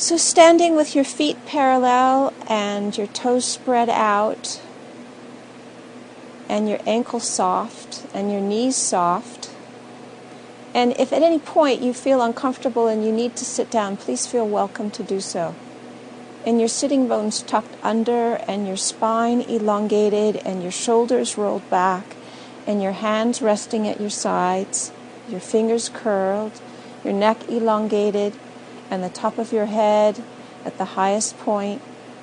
So, standing with your feet parallel and your toes spread out, and your ankles soft, and your knees soft. And if at any point you feel uncomfortable and you need to sit down, please feel welcome to do so. And your sitting bones tucked under, and your spine elongated, and your shoulders rolled back, and your hands resting at your sides, your fingers curled, your neck elongated, and the top of your head at the highest point.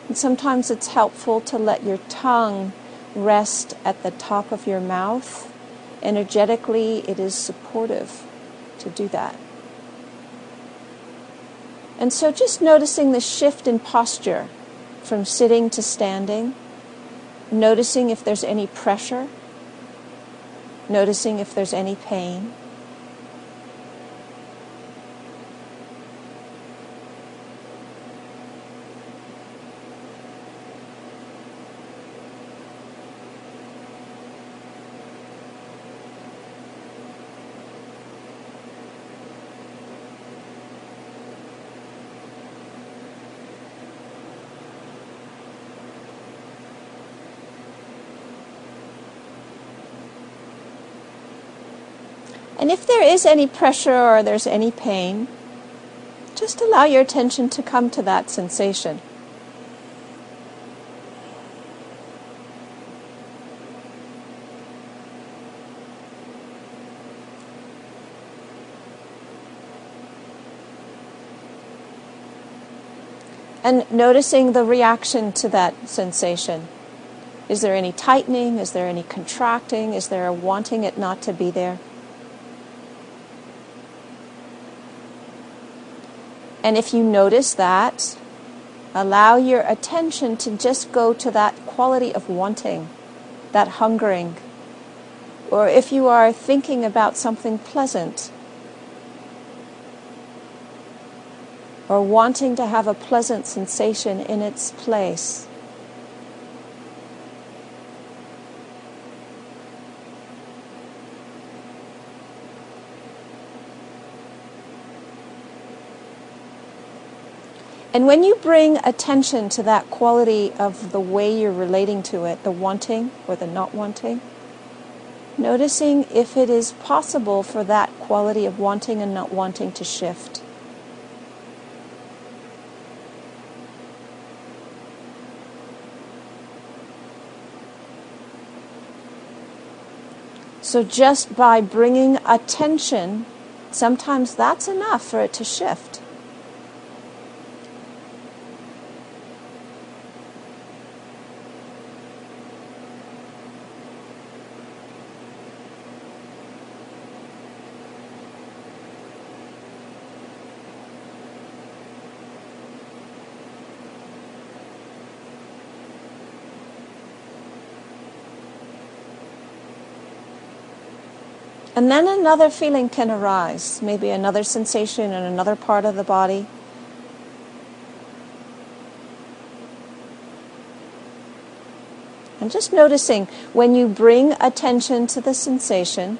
And sometimes it's helpful to let your tongue rest at the top of your mouth. Energetically, it is supportive to do that. And so just noticing the shift in posture from sitting to standing, noticing if there's any pressure, noticing if there's any pain. And if there is any pressure or there's any pain, just allow your attention to come to that sensation. And noticing the reaction to that sensation. Is there any tightening? Is there any contracting? Is there a wanting it not to be there? And if you notice that, allow your attention to just go to that quality of wanting, that hungering. Or if you are thinking about something pleasant, or wanting to have a pleasant sensation in its place. And when you bring attention to that quality of the way you're relating to it, the wanting or the not wanting, noticing if it is possible for that quality of wanting and not wanting to shift. So, just by bringing attention, sometimes that's enough for it to shift. And then another feeling can arise, maybe another sensation in another part of the body. And just noticing when you bring attention to the sensation,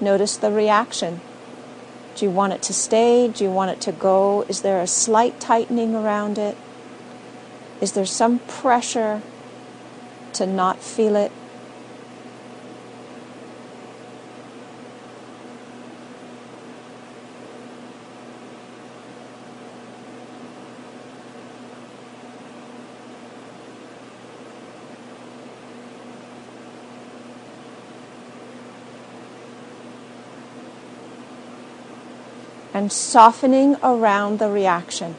notice the reaction. Do you want it to stay? Do you want it to go? Is there a slight tightening around it? Is there some pressure to not feel it? Softening around the reaction.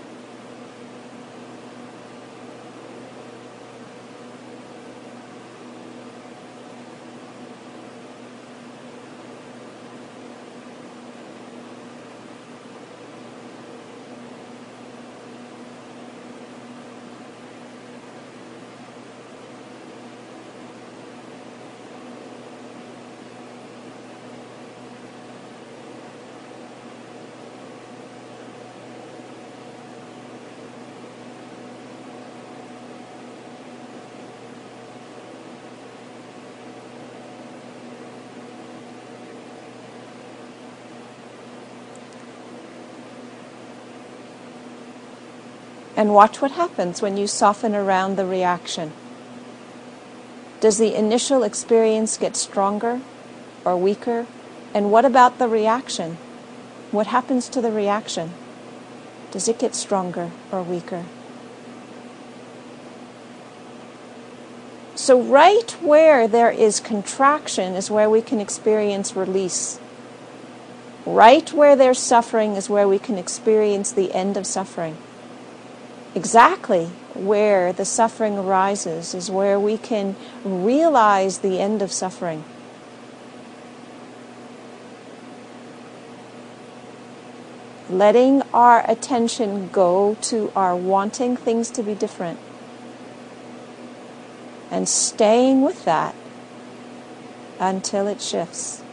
And watch what happens when you soften around the reaction. Does the initial experience get stronger or weaker? And what about the reaction? What happens to the reaction? Does it get stronger or weaker? So, right where there is contraction is where we can experience release. Right where there's suffering is where we can experience the end of suffering. Exactly where the suffering arises is where we can realize the end of suffering. Letting our attention go to our wanting things to be different and staying with that until it shifts.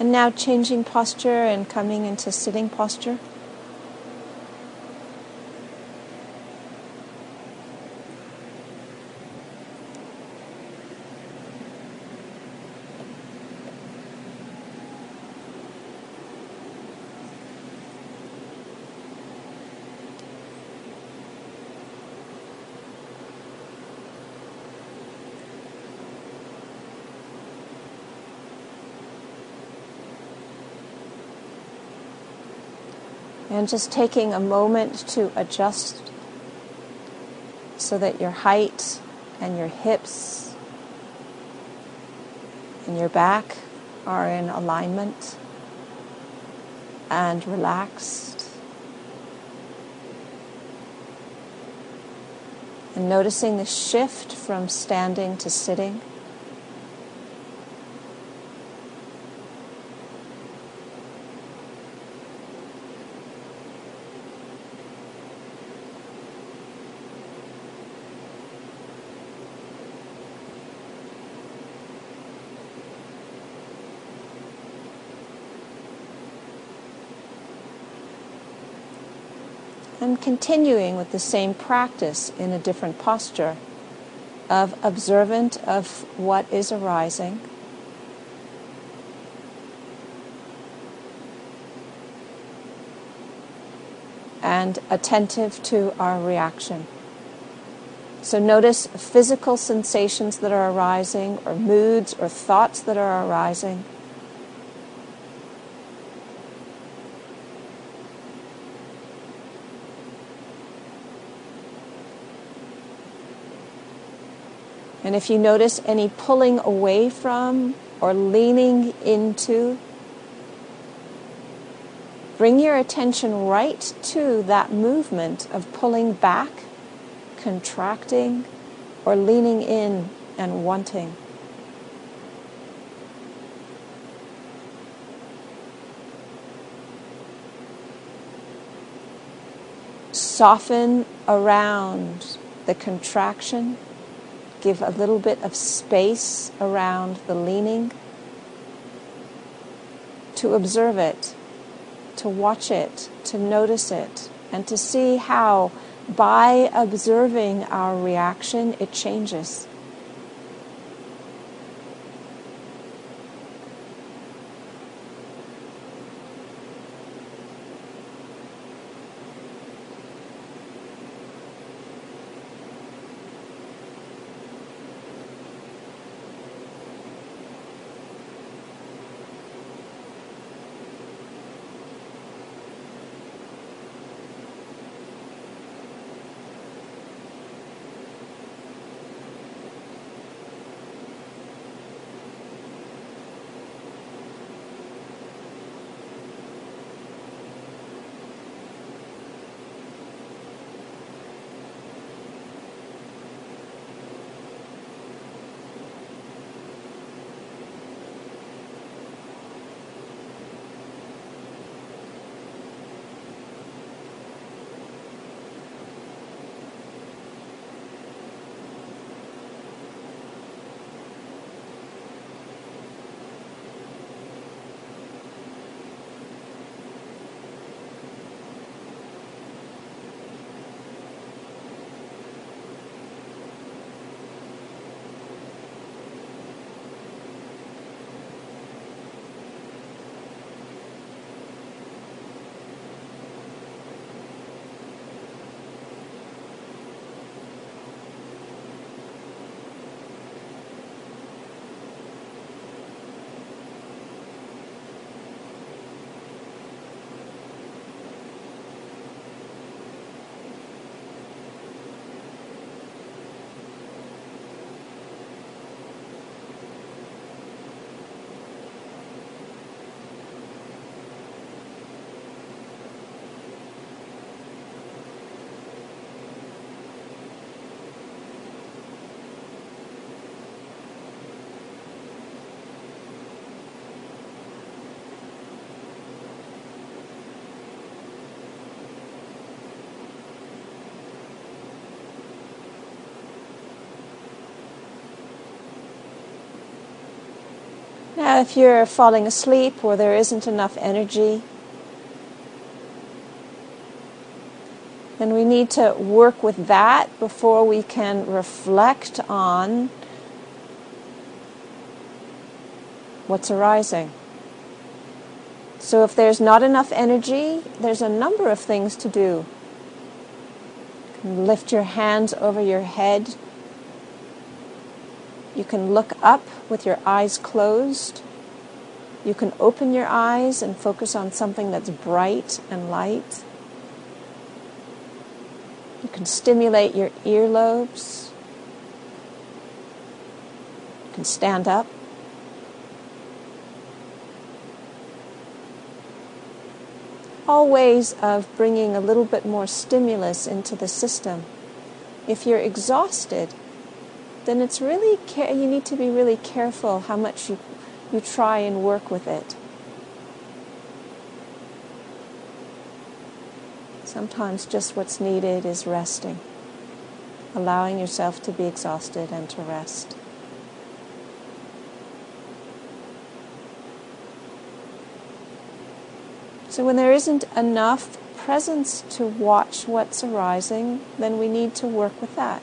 And now changing posture and coming into sitting posture. And just taking a moment to adjust so that your height and your hips and your back are in alignment and relaxed. And noticing the shift from standing to sitting. Continuing with the same practice in a different posture of observant of what is arising. And attentive to our reaction. So notice physical sensations that are arising, or moods or thoughts that are arising. And if you notice any pulling away from or leaning into, bring your attention right to that movement of pulling back, contracting, or leaning in and wanting. Soften around the contraction Give a little bit of space around the leaning to observe it, to watch it, to notice it, and to see how by observing our reaction it changes. Now, if you're falling asleep or there isn't enough energy, then we need to work with that before we can reflect on what's arising. So, if there's not enough energy, there's a number of things to do. You lift your hands over your head. You can look up with your eyes closed. You can open your eyes and focus on something that's bright and light. You can stimulate your earlobes. You can stand up. all ways of bringing a little bit more stimulus into the system. If you're exhausted, then it's really you need to be really careful how much you you try and work with it. Sometimes just what's needed is resting, allowing yourself to be exhausted and to rest. So, when there isn't enough presence to watch what's arising, then we need to work with that.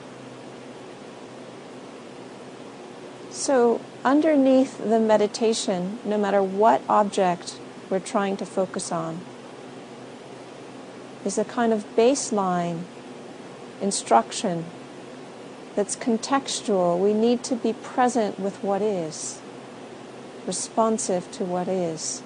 So, underneath the meditation, no matter what object we're trying to focus on, is a kind of baseline instruction that's contextual. We need to be present with what is, responsive to what is.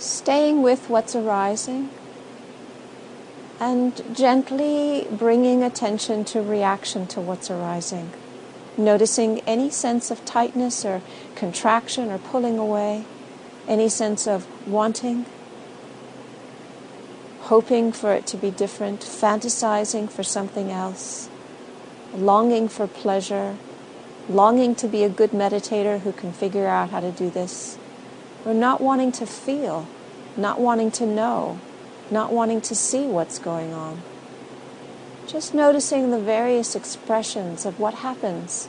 Staying with what's arising and gently bringing attention to reaction to what's arising. Noticing any sense of tightness or contraction or pulling away, any sense of wanting, hoping for it to be different, fantasizing for something else, longing for pleasure, longing to be a good meditator who can figure out how to do this or not wanting to feel, not wanting to know, not wanting to see what's going on. Just noticing the various expressions of what happens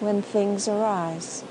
when things arise.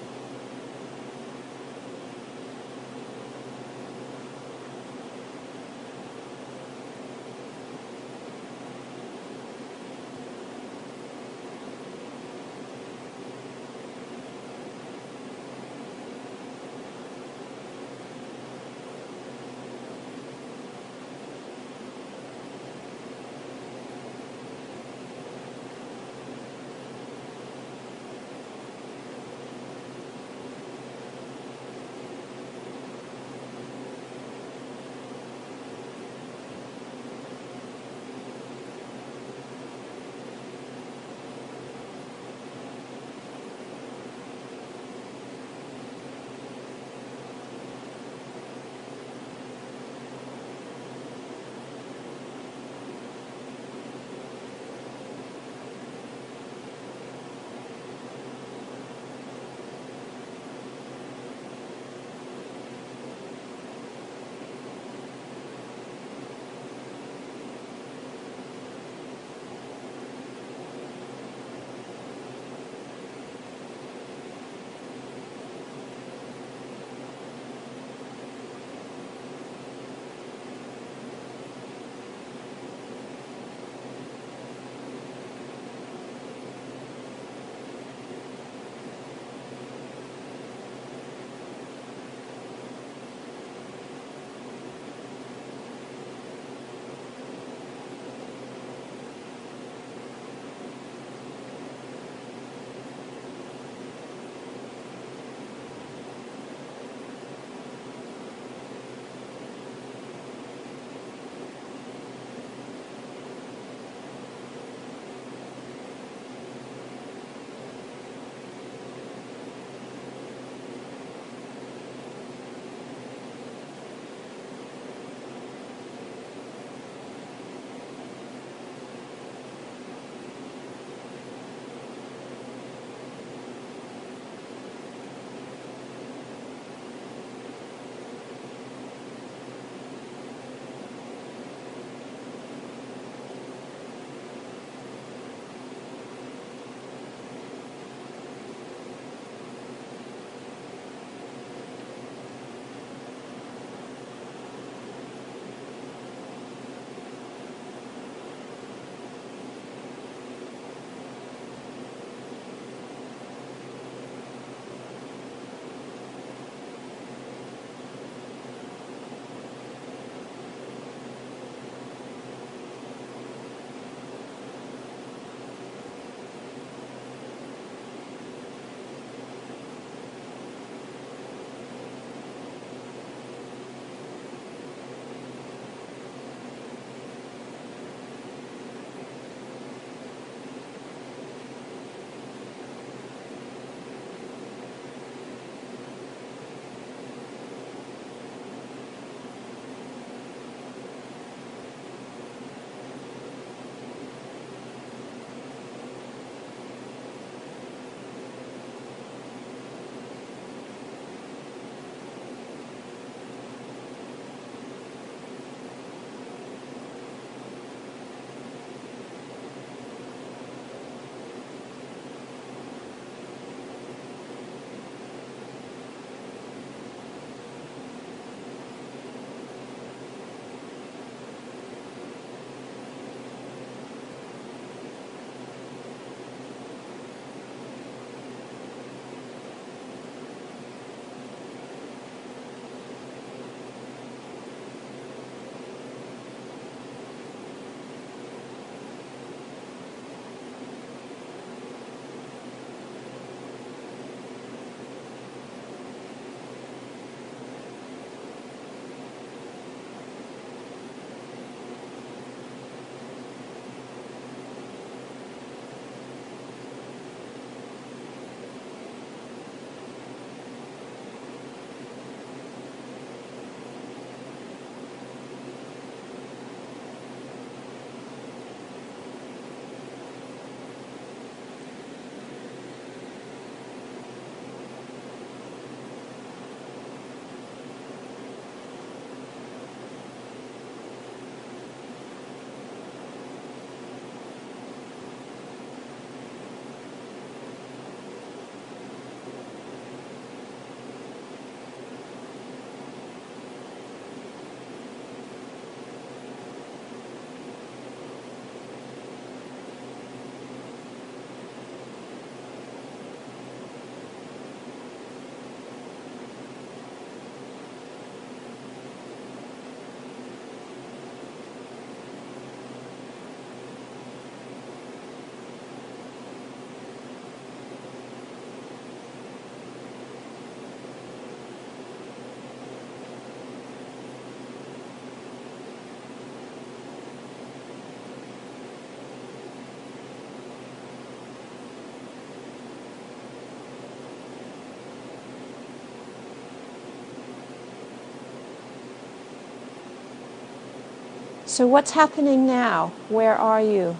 So, what's happening now? Where are you?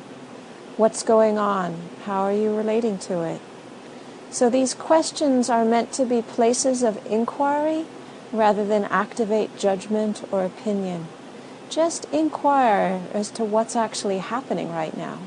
What's going on? How are you relating to it? So, these questions are meant to be places of inquiry rather than activate judgment or opinion. Just inquire as to what's actually happening right now.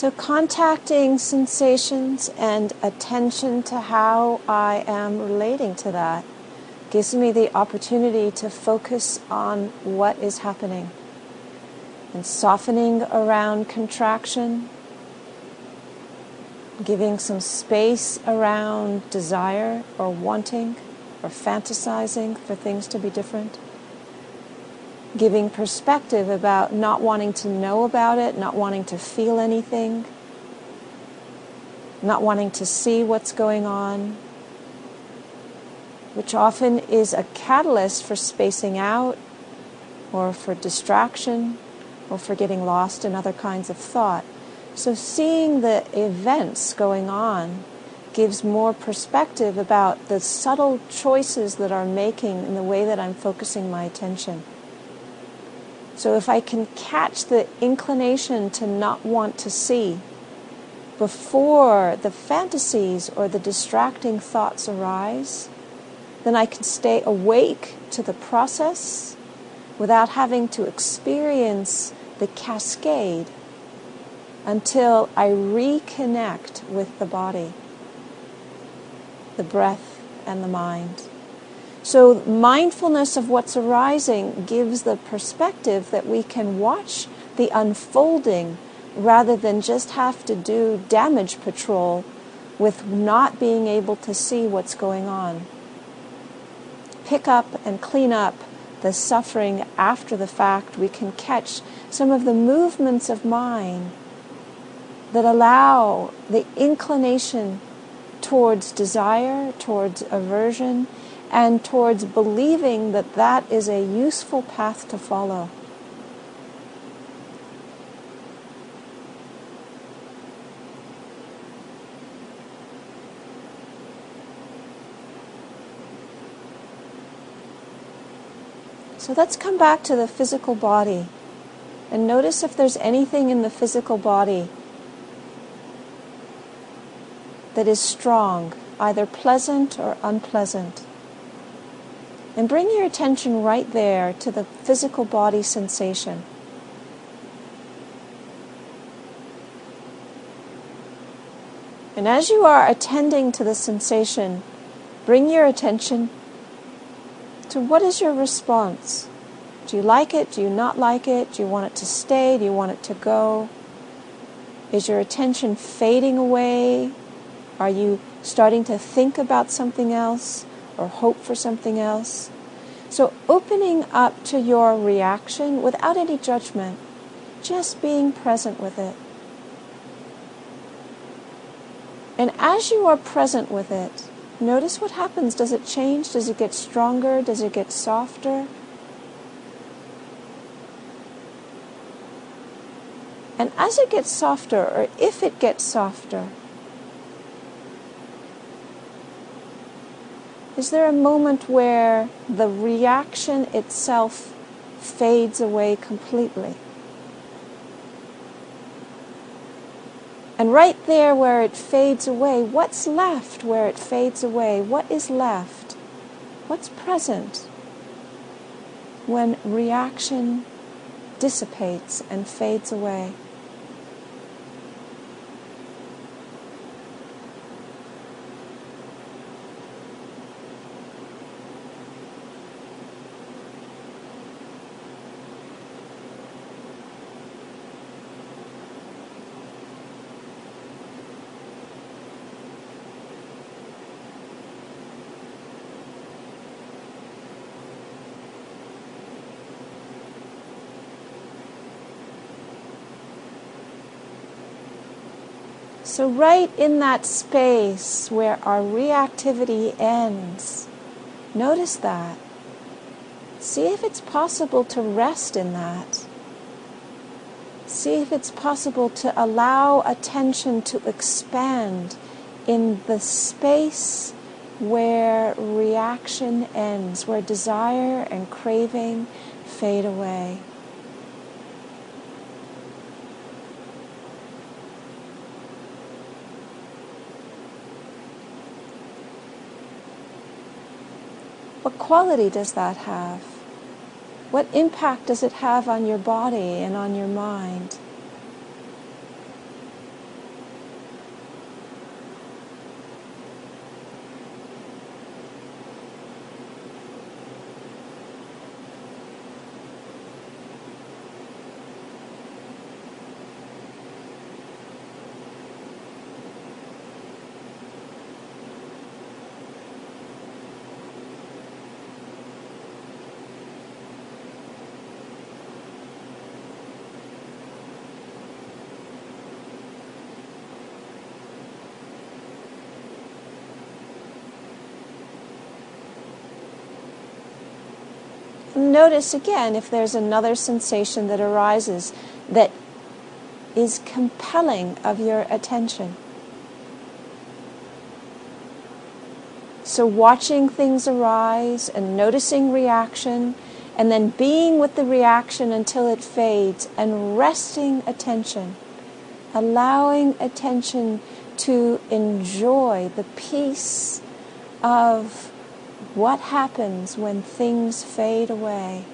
So, contacting sensations and attention to how I am relating to that gives me the opportunity to focus on what is happening and softening around contraction, giving some space around desire or wanting or fantasizing for things to be different giving perspective about not wanting to know about it, not wanting to feel anything, not wanting to see what's going on, which often is a catalyst for spacing out or for distraction or for getting lost in other kinds of thought. So, seeing the events going on gives more perspective about the subtle choices that are making in the way that I'm focusing my attention. So if I can catch the inclination to not want to see, before the fantasies or the distracting thoughts arise, then I can stay awake to the process without having to experience the cascade until I reconnect with the body, the breath, and the mind. So, mindfulness of what's arising gives the perspective that we can watch the unfolding rather than just have to do damage patrol with not being able to see what's going on. Pick up and clean up the suffering after the fact. We can catch some of the movements of mind that allow the inclination towards desire, towards aversion, and towards believing that that is a useful path to follow. So let's come back to the physical body and notice if there's anything in the physical body that is strong, either pleasant or unpleasant. And bring your attention right there to the physical body sensation. And as you are attending to the sensation, bring your attention to what is your response. Do you like it? Do you not like it? Do you want it to stay? Do you want it to go? Is your attention fading away? Are you starting to think about something else or hope for something else? So, opening up to your reaction without any judgment, just being present with it. And as you are present with it, notice what happens. Does it change? Does it get stronger? Does it get softer? And as it gets softer, or if it gets softer, Is there a moment where the reaction itself fades away completely? And right there where it fades away, what's left where it fades away? What is left? What's present when reaction dissipates and fades away? So, right in that space where our reactivity ends, notice that. See if it's possible to rest in that. See if it's possible to allow attention to expand in the space where reaction ends, where desire and craving fade away. Quality does that have? What impact does it have on your body and on your mind? Notice again if there's another sensation that arises that is compelling of your attention. So, watching things arise and noticing reaction, and then being with the reaction until it fades and resting attention allowing attention to enjoy the peace of what happens when things fade away.